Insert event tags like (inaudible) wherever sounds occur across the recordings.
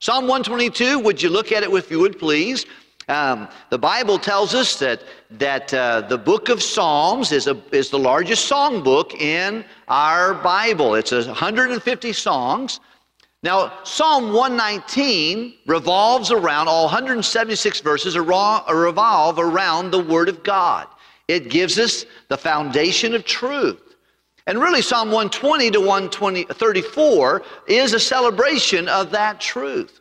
Psalm 122, would you look at it if you would please? Um, the Bible tells us that, that uh, the book of Psalms is, a, is the largest song book in our Bible. It's 150 songs. Now, Psalm 119 revolves around, all 176 verses revolve around the Word of God. It gives us the foundation of truth. And really, Psalm 120 to 134 is a celebration of that truth.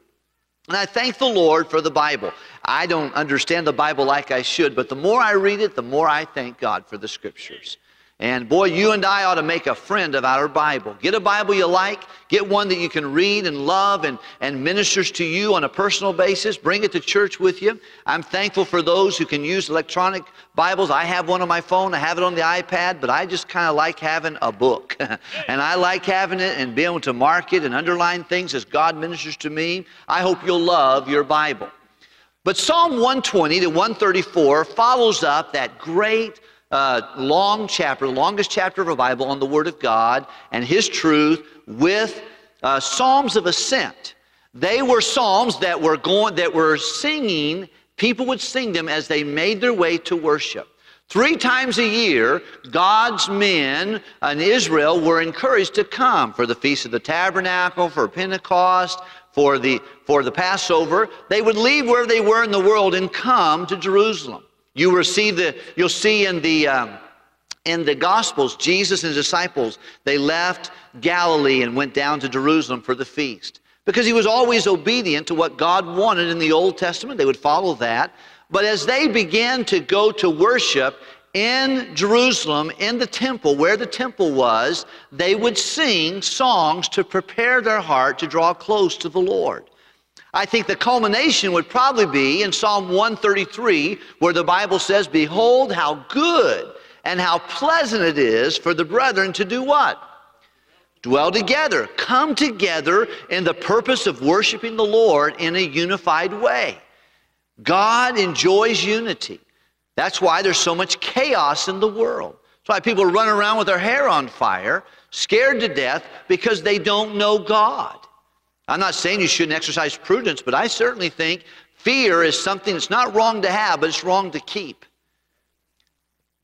And I thank the Lord for the Bible. I don't understand the Bible like I should, but the more I read it, the more I thank God for the scriptures. And boy, you and I ought to make a friend of our Bible. Get a Bible you like, get one that you can read and love and, and ministers to you on a personal basis. Bring it to church with you. I'm thankful for those who can use electronic Bibles. I have one on my phone, I have it on the iPad, but I just kind of like having a book. (laughs) and I like having it and being able to mark it and underline things as God ministers to me. I hope you'll love your Bible. But Psalm 120 to 134 follows up that great uh, long chapter, longest chapter of the Bible on the Word of God and His truth with uh, Psalms of Ascent. They were psalms that were going, that were singing. People would sing them as they made their way to worship. Three times a year, God's men in Israel were encouraged to come for the Feast of the Tabernacle, for Pentecost, for the, for the Passover. They would leave where they were in the world and come to Jerusalem. You see the, you'll see in the, um, in the Gospels, Jesus and his disciples, they left Galilee and went down to Jerusalem for the feast. Because he was always obedient to what God wanted in the Old Testament, they would follow that. But as they began to go to worship in Jerusalem, in the temple, where the temple was, they would sing songs to prepare their heart to draw close to the Lord. I think the culmination would probably be in Psalm 133, where the Bible says, Behold, how good and how pleasant it is for the brethren to do what? Dwell together, come together in the purpose of worshiping the Lord in a unified way. God enjoys unity. That's why there's so much chaos in the world. That's why people run around with their hair on fire, scared to death because they don't know God. I'm not saying you shouldn't exercise prudence, but I certainly think fear is something that's not wrong to have, but it's wrong to keep.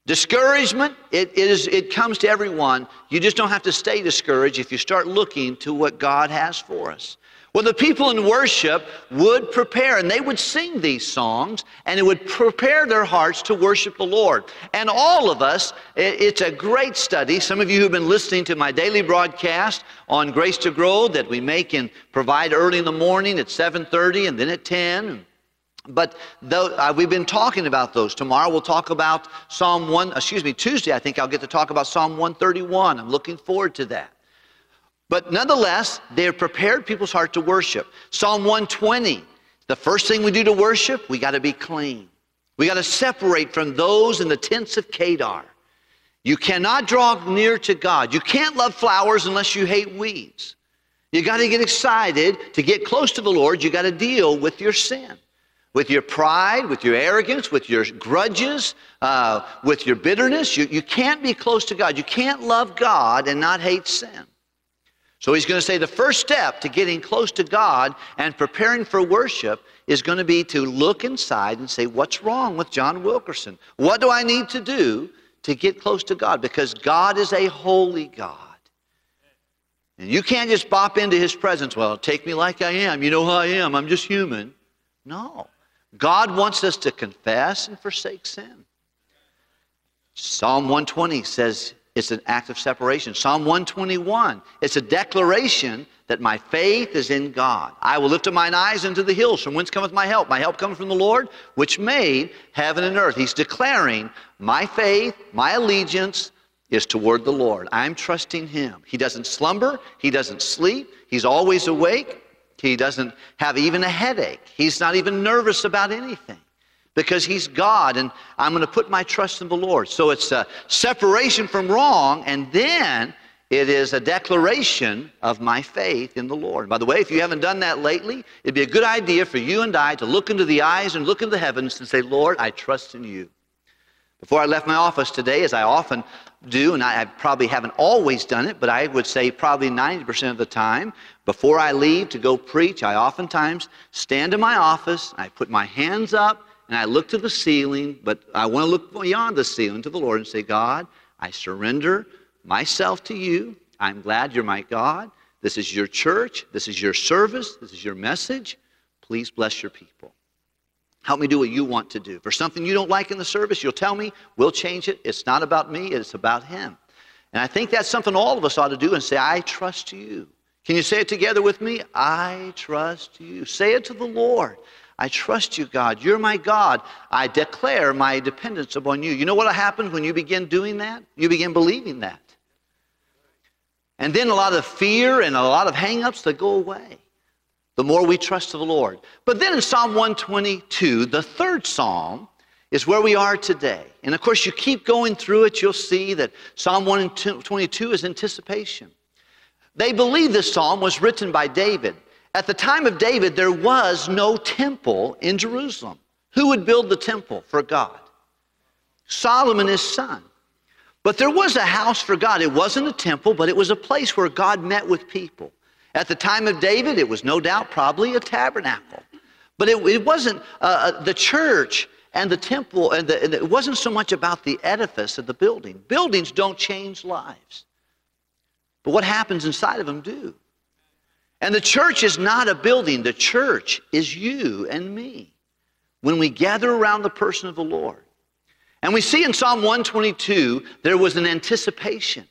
Discouragement, it, it, is, it comes to everyone. You just don't have to stay discouraged if you start looking to what God has for us. Well, the people in worship would prepare, and they would sing these songs, and it would prepare their hearts to worship the Lord. And all of us, it's a great study. Some of you who've been listening to my daily broadcast on Grace to Grow that we make and provide early in the morning at 7:30 and then at 10. But though, uh, we've been talking about those. Tomorrow we'll talk about Psalm 1, excuse me, Tuesday I think I'll get to talk about Psalm 131. I'm looking forward to that. But nonetheless, they have prepared people's heart to worship. Psalm 120, the first thing we do to worship, we got to be clean. We got to separate from those in the tents of Kedar. You cannot draw near to God. You can't love flowers unless you hate weeds. You got to get excited to get close to the Lord. You got to deal with your sin, with your pride, with your arrogance, with your grudges, uh, with your bitterness. You, you can't be close to God. You can't love God and not hate sin. So he's going to say the first step to getting close to God and preparing for worship is going to be to look inside and say, What's wrong with John Wilkerson? What do I need to do to get close to God? Because God is a holy God. And you can't just bop into his presence, well, take me like I am. You know who I am. I'm just human. No. God wants us to confess and forsake sin. Psalm 120 says, it's an act of separation. Psalm 121, it's a declaration that my faith is in God. I will lift up mine eyes into the hills. From whence cometh my help? My help comes from the Lord, which made heaven and earth. He's declaring, my faith, my allegiance is toward the Lord. I'm trusting Him. He doesn't slumber, He doesn't sleep, He's always awake. He doesn't have even a headache. He's not even nervous about anything because he's God and I'm going to put my trust in the Lord. So it's a separation from wrong and then it is a declaration of my faith in the Lord. By the way, if you haven't done that lately, it'd be a good idea for you and I to look into the eyes and look into the heavens and say, Lord, I trust in you. Before I left my office today, as I often do, and I, probably haven't always done it, but I would say probably 90% of the time, before I leave to go preach, I oftentimes stand in my office, I put my hands up, and I look to the ceiling, but I want to look beyond the ceiling to the Lord and say, God, I surrender myself to you. I'm glad you're my God. This is your church. This is your service. This is your message. Please bless your people. Help me do what you want to do. For something you don't like in the service, you'll tell me. We'll change it. It's not about me, it's about Him. And I think that's something all of us ought to do and say, I trust you. Can you say it together with me? I trust you. Say it to the Lord. I trust you, God. You're my God. I declare my dependence upon you. You know what happens when you begin doing that? You begin believing that. And then a lot of fear and a lot of hangups that go away the more we trust the Lord. But then in Psalm 122, the third psalm, is where we are today. And of course, you keep going through it, you'll see that Psalm 122 is anticipation. They believe this psalm was written by David. At the time of David, there was no temple in Jerusalem. Who would build the temple for God? Solomon, his son. But there was a house for God. It wasn't a temple, but it was a place where God met with people. At the time of David, it was no doubt probably a tabernacle. But it, it wasn't uh, uh, the church and the temple, and, the, and it wasn't so much about the edifice of the building. Buildings don't change lives. But what happens inside of them do. And the church is not a building, the church is you and me when we gather around the person of the Lord. And we see in Psalm 122 there was an anticipation.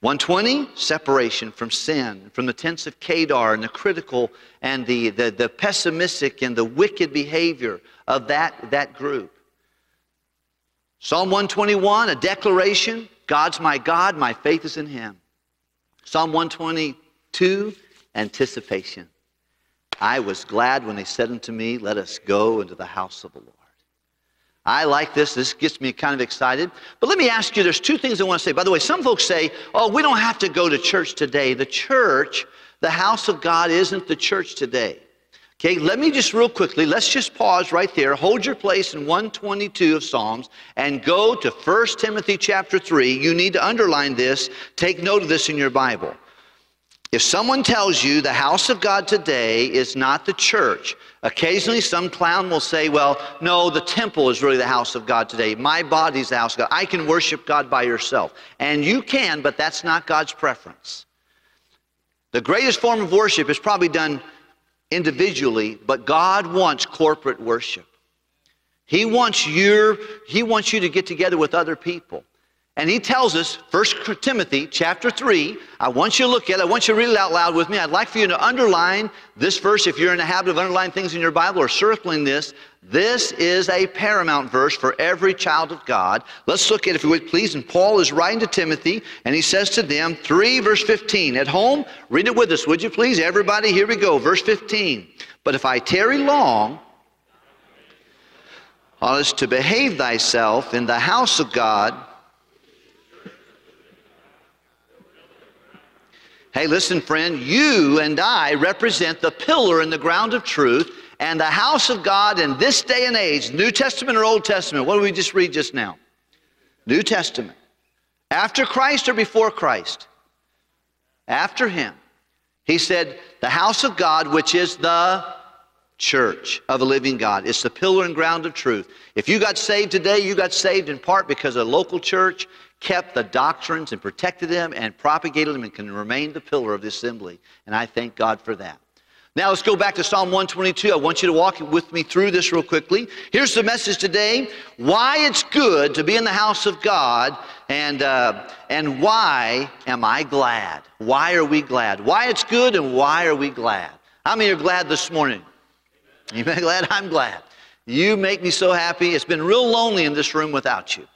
120, separation from sin, from the tents of Kedar and the critical and the, the, the pessimistic and the wicked behavior of that, that group. Psalm 121, a declaration God's my God, my faith is in Him. Psalm 122, anticipation. I was glad when they said unto me, Let us go into the house of the Lord. I like this. This gets me kind of excited. But let me ask you there's two things I want to say. By the way, some folks say, oh, we don't have to go to church today. The church, the house of God, isn't the church today. Okay, let me just real quickly, let's just pause right there. Hold your place in 122 of Psalms and go to 1 Timothy chapter 3. You need to underline this. Take note of this in your Bible. If someone tells you the house of God today is not the church, occasionally some clown will say, Well, no, the temple is really the house of God today. My body's the house of God. I can worship God by yourself. And you can, but that's not God's preference. The greatest form of worship is probably done individually, but God wants corporate worship. He wants your, he wants you to get together with other people. And he tells us, 1 Timothy chapter 3, I want you to look at it, I want you to read it out loud with me. I'd like for you to underline this verse if you're in the habit of underlining things in your Bible or circling this. This is a paramount verse for every child of God. Let's look at it if you would please. And Paul is writing to Timothy, and he says to them, 3 verse 15. At home, read it with us, would you please? Everybody, here we go. Verse 15. But if I tarry long, oughtest to behave thyself in the house of God Hey, listen, friend, you and I represent the pillar and the ground of truth and the house of God in this day and age, New Testament or Old Testament. What did we just read just now? New Testament. After Christ or before Christ? After him. He said, the house of God, which is the church of a living God. It's the pillar and ground of truth. If you got saved today, you got saved in part because a local church kept the doctrines and protected them and propagated them and can remain the pillar of the assembly. And I thank God for that. Now let's go back to Psalm 122. I want you to walk with me through this real quickly. Here's the message today why it's good to be in the house of God, and, uh, and why am I glad? Why are we glad? Why it's good, and why are we glad? How many are glad this morning? You glad? I'm glad. You make me so happy. It's been real lonely in this room without you.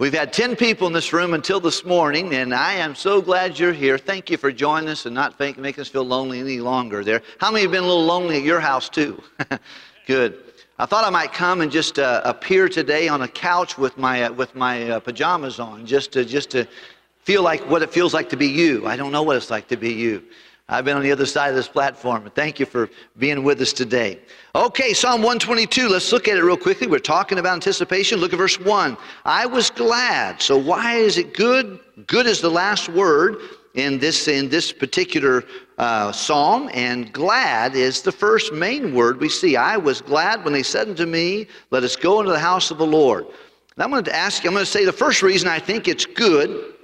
We've had 10 people in this room until this morning, and I am so glad you're here. Thank you for joining us and not making us feel lonely any longer there. How many have been a little lonely at your house, too? (laughs) Good. I thought I might come and just uh, appear today on a couch with my, uh, with my uh, pajamas on, just to, just to feel like what it feels like to be you. I don't know what it's like to be you. I've been on the other side of this platform. Thank you for being with us today. Okay, Psalm 122. Let's look at it real quickly. We're talking about anticipation. Look at verse 1. I was glad. So why is it good? Good is the last word in this, in this particular uh, psalm, and glad is the first main word we see. I was glad when they said unto me, Let us go into the house of the Lord. And I'm going to ask you, I'm going to say the first reason I think it's good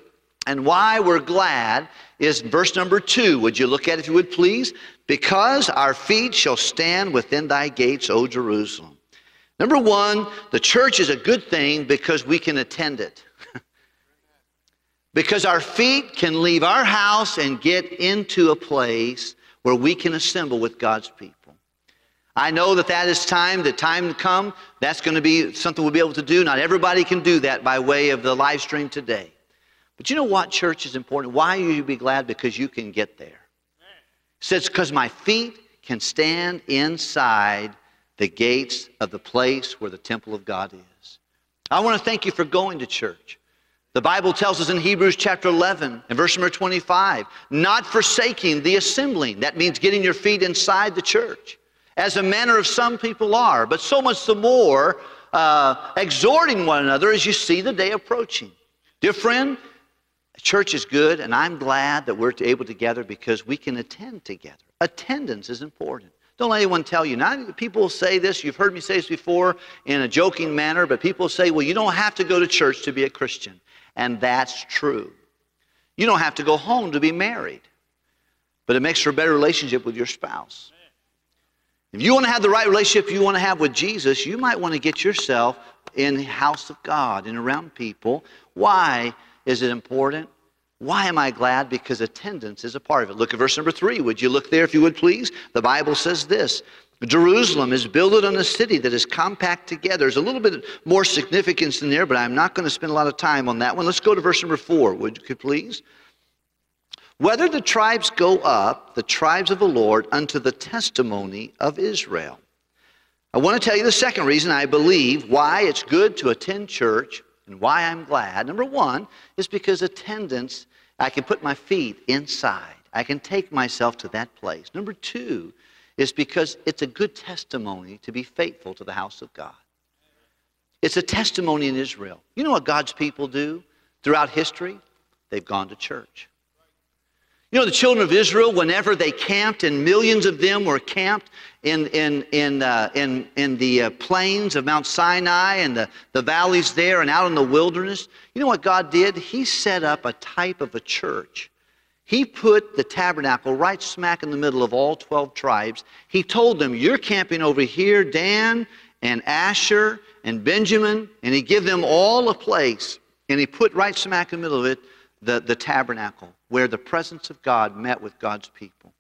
and why we're glad is verse number two. Would you look at it if you would please? Because our feet shall stand within thy gates, O Jerusalem. Number one, the church is a good thing because we can attend it. (laughs) because our feet can leave our house and get into a place where we can assemble with God's people. I know that that is time, the time to come, that's going to be something we'll be able to do. Not everybody can do that by way of the live stream today. But you know what, church is important? Why you be glad? Because you can get there. It says, because my feet can stand inside the gates of the place where the temple of God is. I want to thank you for going to church. The Bible tells us in Hebrews chapter 11 and verse number 25, not forsaking the assembling. That means getting your feet inside the church, as a manner of some people are, but so much the more uh, exhorting one another as you see the day approaching. Dear friend, Church is good, and I'm glad that we're able to gather because we can attend together. Attendance is important. Don't let anyone tell you. Now, people say this, you've heard me say this before in a joking manner, but people say, well, you don't have to go to church to be a Christian. And that's true. You don't have to go home to be married, but it makes for a better relationship with your spouse. If you want to have the right relationship you want to have with Jesus, you might want to get yourself in the house of God and around people. Why? Is it important? Why am I glad? Because attendance is a part of it. Look at verse number three. Would you look there if you would please? The Bible says this Jerusalem is built on a city that is compact together. There's a little bit more significance in there, but I'm not going to spend a lot of time on that one. Let's go to verse number four, would you please? Whether the tribes go up, the tribes of the Lord, unto the testimony of Israel. I want to tell you the second reason I believe why it's good to attend church and why I'm glad, number one, is because attendance, I can put my feet inside. I can take myself to that place. Number two is because it's a good testimony to be faithful to the house of God. It's a testimony in Israel. You know what God's people do throughout history? They've gone to church. You know, the children of Israel, whenever they camped, and millions of them were camped in, in, in, uh, in, in the uh, plains of Mount Sinai and the, the valleys there and out in the wilderness, you know what God did? He set up a type of a church. He put the tabernacle right smack in the middle of all 12 tribes. He told them, You're camping over here, Dan and Asher and Benjamin, and he gave them all a place. And he put right smack in the middle of it the, the tabernacle where the presence of God met with God's people.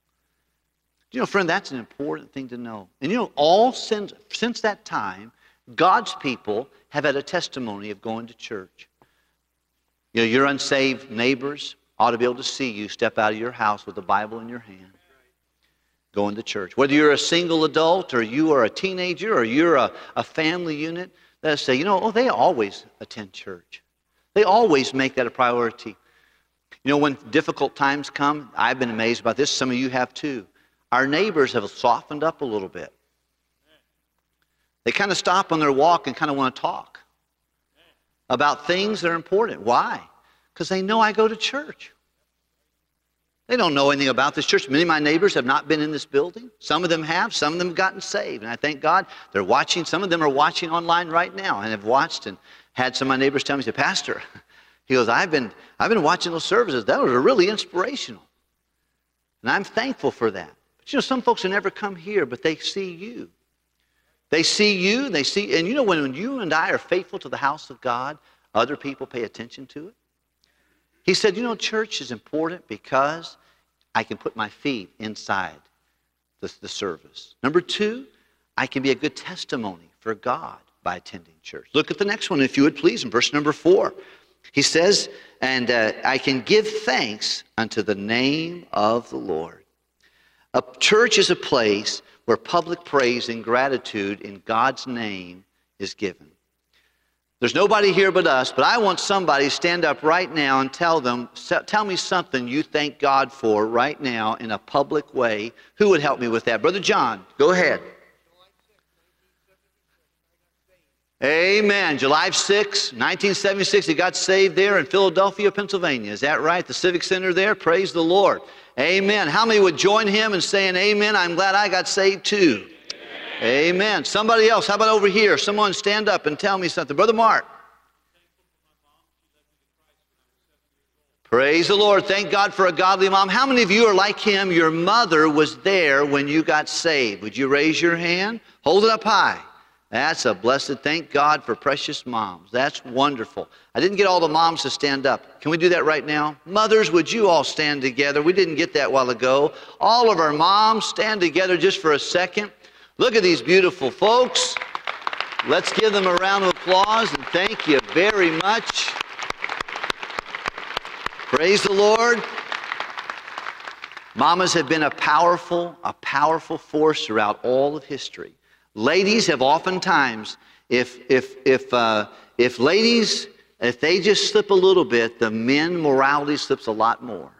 You know, friend, that's an important thing to know. And you know, all since, since that time, God's people have had a testimony of going to church. You know, your unsaved neighbors ought to be able to see you step out of your house with a Bible in your hand, going to church. Whether you're a single adult or you are a teenager or you're a, a family unit, let us say, you know, oh, they always attend church. They always make that a priority. You know, when difficult times come, I've been amazed about this. Some of you have too. Our neighbors have softened up a little bit. They kind of stop on their walk and kind of want to talk about things that are important. Why? Because they know I go to church. They don't know anything about this church. Many of my neighbors have not been in this building. Some of them have. Some of them have gotten saved. And I thank God they're watching. Some of them are watching online right now and have watched and had some of my neighbors tell me, say, Pastor, he goes, I've been, I've been watching those services. That was really inspirational. And I'm thankful for that. But you know, some folks will never come here, but they see you. They see you, and they see, and you know, when, when you and I are faithful to the house of God, other people pay attention to it. He said, You know, church is important because I can put my feet inside the, the service. Number two, I can be a good testimony for God by attending church. Look at the next one, if you would please, in verse number four. He says, and uh, I can give thanks unto the name of the Lord. A church is a place where public praise and gratitude in God's name is given. There's nobody here but us, but I want somebody to stand up right now and tell them, tell me something you thank God for right now in a public way. Who would help me with that? Brother John, go ahead. Amen. July 6, 1976, he got saved there in Philadelphia, Pennsylvania. Is that right? The Civic Center there? Praise the Lord. Amen. How many would join him in saying, Amen? I'm glad I got saved too. Amen. Amen. Somebody else, how about over here? Someone stand up and tell me something. Brother Mark. Praise the Lord. Thank God for a godly mom. How many of you are like him? Your mother was there when you got saved. Would you raise your hand? Hold it up high. That's a blessed, thank God for precious moms. That's wonderful. I didn't get all the moms to stand up. Can we do that right now? Mothers, would you all stand together? We didn't get that while ago. All of our moms, stand together just for a second. Look at these beautiful folks. Let's give them a round of applause and thank you very much. Praise the Lord. Mamas have been a powerful, a powerful force throughout all of history. Ladies have oftentimes, if, if, if, uh, if ladies, if they just slip a little bit, the men morality slips a lot more.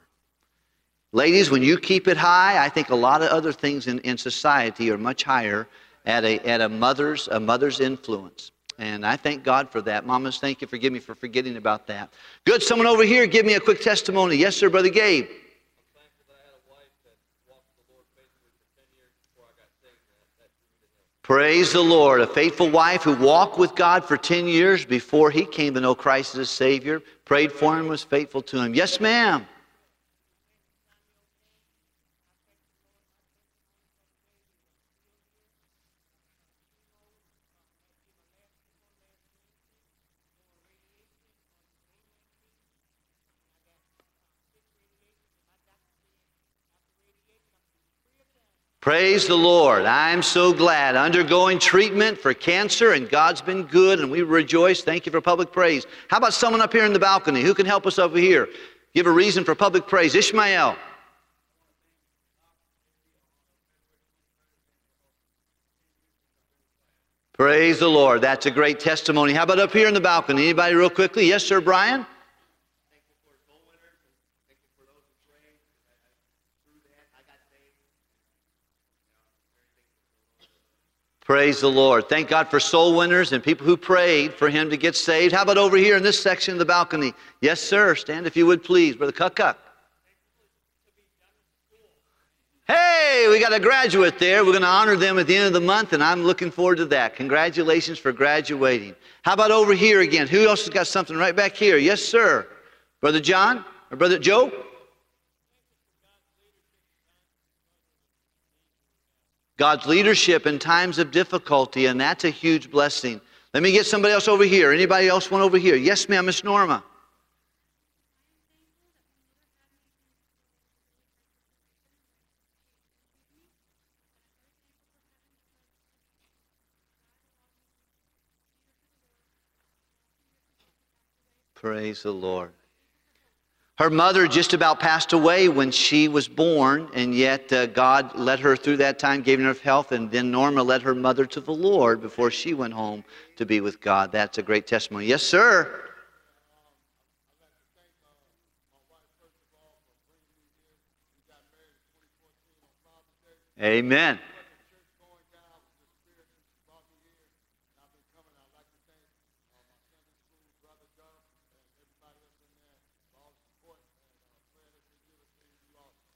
Ladies, when you keep it high, I think a lot of other things in, in society are much higher at a, at a mother's, a mother's influence. And I thank God for that. Mamas, thank you. Forgive me for forgetting about that. Good. Someone over here, give me a quick testimony. Yes, sir, Brother Gabe. Praise the Lord. A faithful wife who walked with God for 10 years before he came to know Christ as a Savior, prayed for him, was faithful to him. Yes, ma'am. Praise the Lord. I'm so glad. Undergoing treatment for cancer, and God's been good, and we rejoice. Thank you for public praise. How about someone up here in the balcony? Who can help us over here? Give a reason for public praise. Ishmael. Praise the Lord. That's a great testimony. How about up here in the balcony? Anybody, real quickly? Yes, sir, Brian? Praise the Lord. Thank God for soul winners and people who prayed for him to get saved. How about over here in this section of the balcony? Yes, sir. Stand if you would, please. Brother Cuck Hey, we got a graduate there. We're going to honor them at the end of the month, and I'm looking forward to that. Congratulations for graduating. How about over here again? Who else has got something right back here? Yes, sir. Brother John or Brother Joe? God's leadership in times of difficulty, and that's a huge blessing. Let me get somebody else over here. Anybody else want over here? Yes, ma'am, Miss Norma. Praise the Lord. Her mother just about passed away when she was born, and yet uh, God led her through that time, gave her health, and then Norma led her mother to the Lord before she went home to be with God. That's a great testimony. Yes, sir. Amen.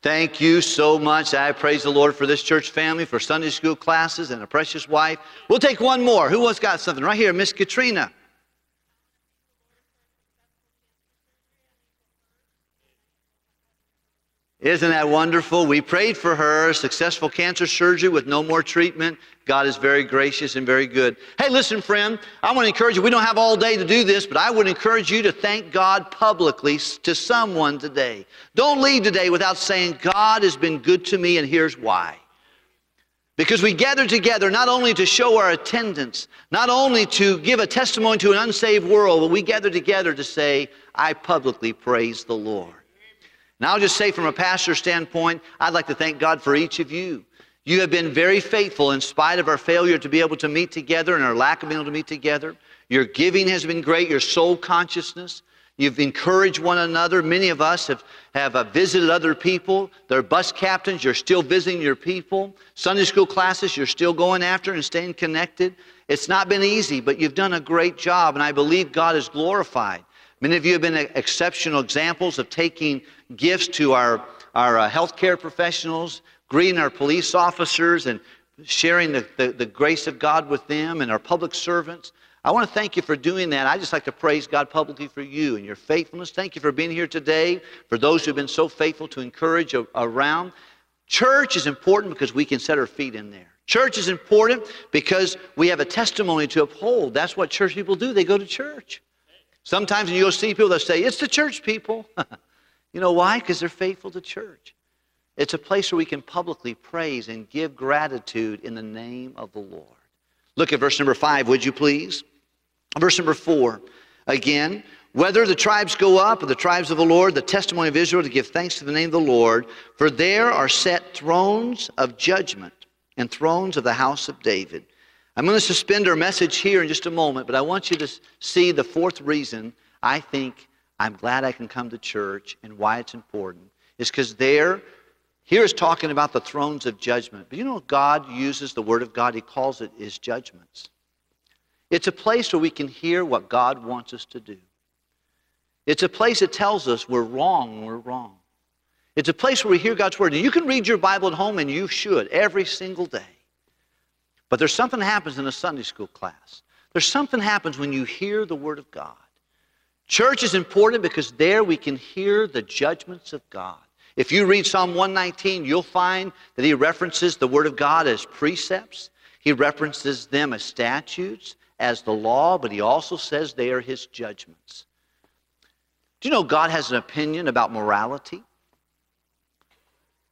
Thank you so much. I praise the Lord for this church family, for Sunday school classes, and a precious wife. We'll take one more. Who wants got something? Right here, Miss Katrina. Isn't that wonderful? We prayed for her, successful cancer surgery with no more treatment. God is very gracious and very good. Hey, listen, friend, I want to encourage you. We don't have all day to do this, but I would encourage you to thank God publicly to someone today. Don't leave today without saying, God has been good to me, and here's why. Because we gather together not only to show our attendance, not only to give a testimony to an unsaved world, but we gather together to say, I publicly praise the Lord. Now, I'll just say from a pastor's standpoint, I'd like to thank God for each of you. You have been very faithful in spite of our failure to be able to meet together and our lack of being able to meet together. Your giving has been great, your soul consciousness. You've encouraged one another. Many of us have, have uh, visited other people. They're bus captains. You're still visiting your people. Sunday school classes, you're still going after and staying connected. It's not been easy, but you've done a great job, and I believe God is glorified. Many of you have been exceptional examples of taking gifts to our, our uh, healthcare professionals, greeting our police officers, and sharing the, the, the grace of God with them and our public servants. I want to thank you for doing that. I just like to praise God publicly for you and your faithfulness. Thank you for being here today. For those who've been so faithful to encourage around. Church is important because we can set our feet in there. Church is important because we have a testimony to uphold. That's what church people do. They go to church. Sometimes you'll see people, they'll say, It's the church people. (laughs) you know why? Because they're faithful to church. It's a place where we can publicly praise and give gratitude in the name of the Lord. Look at verse number five, would you please? Verse number four. Again, whether the tribes go up or the tribes of the Lord, the testimony of Israel to give thanks to the name of the Lord, for there are set thrones of judgment and thrones of the house of David. I'm going to suspend our message here in just a moment, but I want you to see the fourth reason I think I'm glad I can come to church and why it's important. Is because there, here is talking about the thrones of judgment. But you know, God uses the Word of God, He calls it His judgments. It's a place where we can hear what God wants us to do. It's a place that tells us we're wrong we're wrong. It's a place where we hear God's Word. And you can read your Bible at home, and you should every single day. But there's something that happens in a Sunday school class. There's something happens when you hear the Word of God. Church is important because there we can hear the judgments of God. If you read Psalm 119, you'll find that he references the Word of God as precepts. He references them as statutes, as the law, but he also says they are his judgments. Do you know God has an opinion about morality?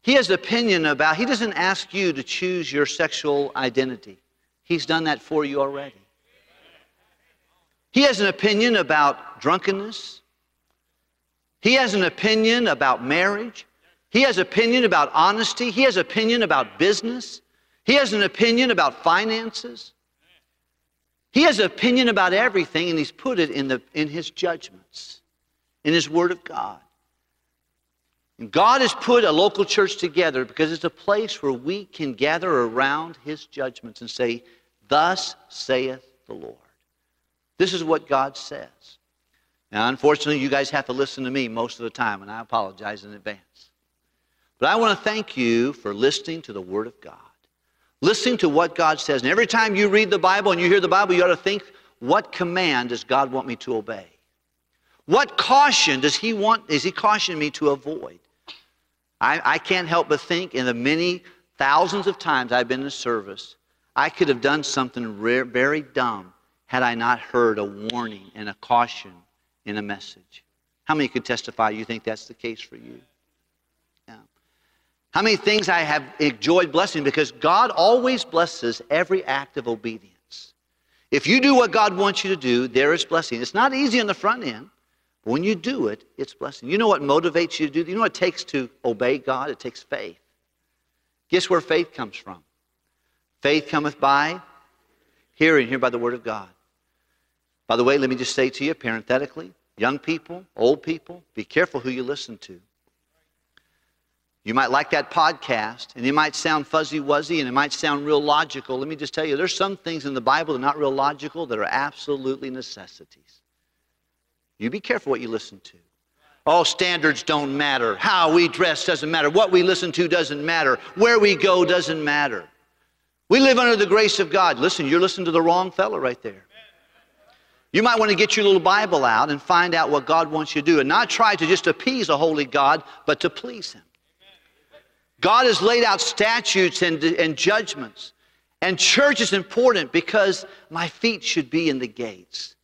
He has an opinion about, he doesn't ask you to choose your sexual identity. He's done that for you already. He has an opinion about drunkenness. He has an opinion about marriage. He has opinion about honesty. He has opinion about business. He has an opinion about finances. He has an opinion about everything, and he's put it in, the, in his judgments, in his Word of God. God has put a local church together because it's a place where we can gather around his judgments and say, Thus saith the Lord. This is what God says. Now, unfortunately, you guys have to listen to me most of the time, and I apologize in advance. But I want to thank you for listening to the Word of God listening to what God says. And every time you read the Bible and you hear the Bible, you ought to think, what command does God want me to obey? What caution does He want, is He cautioning me to avoid? I, I can't help but think in the many thousands of times I've been in service, I could have done something rare, very dumb had I not heard a warning and a caution in a message. How many could testify you think that's the case for you? Yeah. How many things I have enjoyed blessing because God always blesses every act of obedience. If you do what God wants you to do, there is blessing. It's not easy on the front end, when you do it, it's blessing. You know what motivates you to do? You know what it takes to obey God? It takes faith. Guess where faith comes from? Faith cometh by hearing, hear by the word of God. By the way, let me just say to you parenthetically, young people, old people, be careful who you listen to. You might like that podcast, and it might sound fuzzy wuzzy and it might sound real logical. Let me just tell you, there's some things in the Bible that are not real logical that are absolutely necessities. You be careful what you listen to. All standards don't matter. How we dress doesn't matter. What we listen to doesn't matter. Where we go doesn't matter. We live under the grace of God. Listen, you're listening to the wrong fellow right there. You might want to get your little Bible out and find out what God wants you to do and not try to just appease a holy God, but to please Him. God has laid out statutes and, and judgments. And church is important because my feet should be in the gates.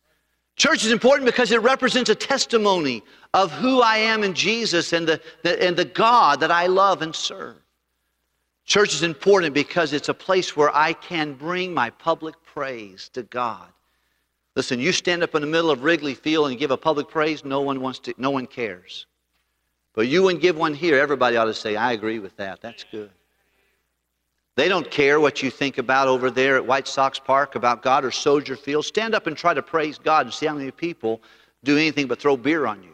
Church is important because it represents a testimony of who I am in Jesus and the, the, and the God that I love and serve. Church is important because it's a place where I can bring my public praise to God. Listen, you stand up in the middle of Wrigley Field and give a public praise, no one wants to, no one cares. But you wouldn't give one here, everybody ought to say, I agree with that. That's good. They don't care what you think about over there at White Sox Park about God or Soldier Field. Stand up and try to praise God and see how many people do anything but throw beer on you.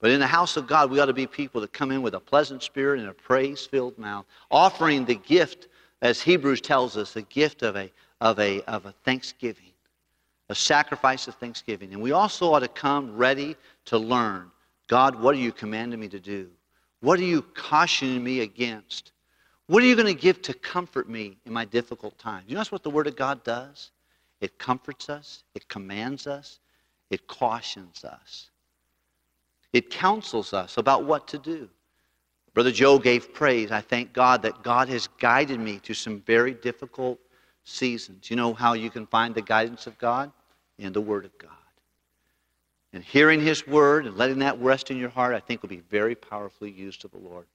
But in the house of God, we ought to be people that come in with a pleasant spirit and a praise filled mouth, offering the gift, as Hebrews tells us, the gift of a, of, a, of a thanksgiving, a sacrifice of thanksgiving. And we also ought to come ready to learn God, what are you commanding me to do? What are you cautioning me against? What are you going to give to comfort me in my difficult times? You know that's what the Word of God does? It comforts us, it commands us, it cautions us. It counsels us about what to do. Brother Joe gave praise. I thank God that God has guided me through some very difficult seasons. You know how you can find the guidance of God? In the Word of God. And hearing His Word and letting that rest in your heart, I think will be very powerfully used to the Lord.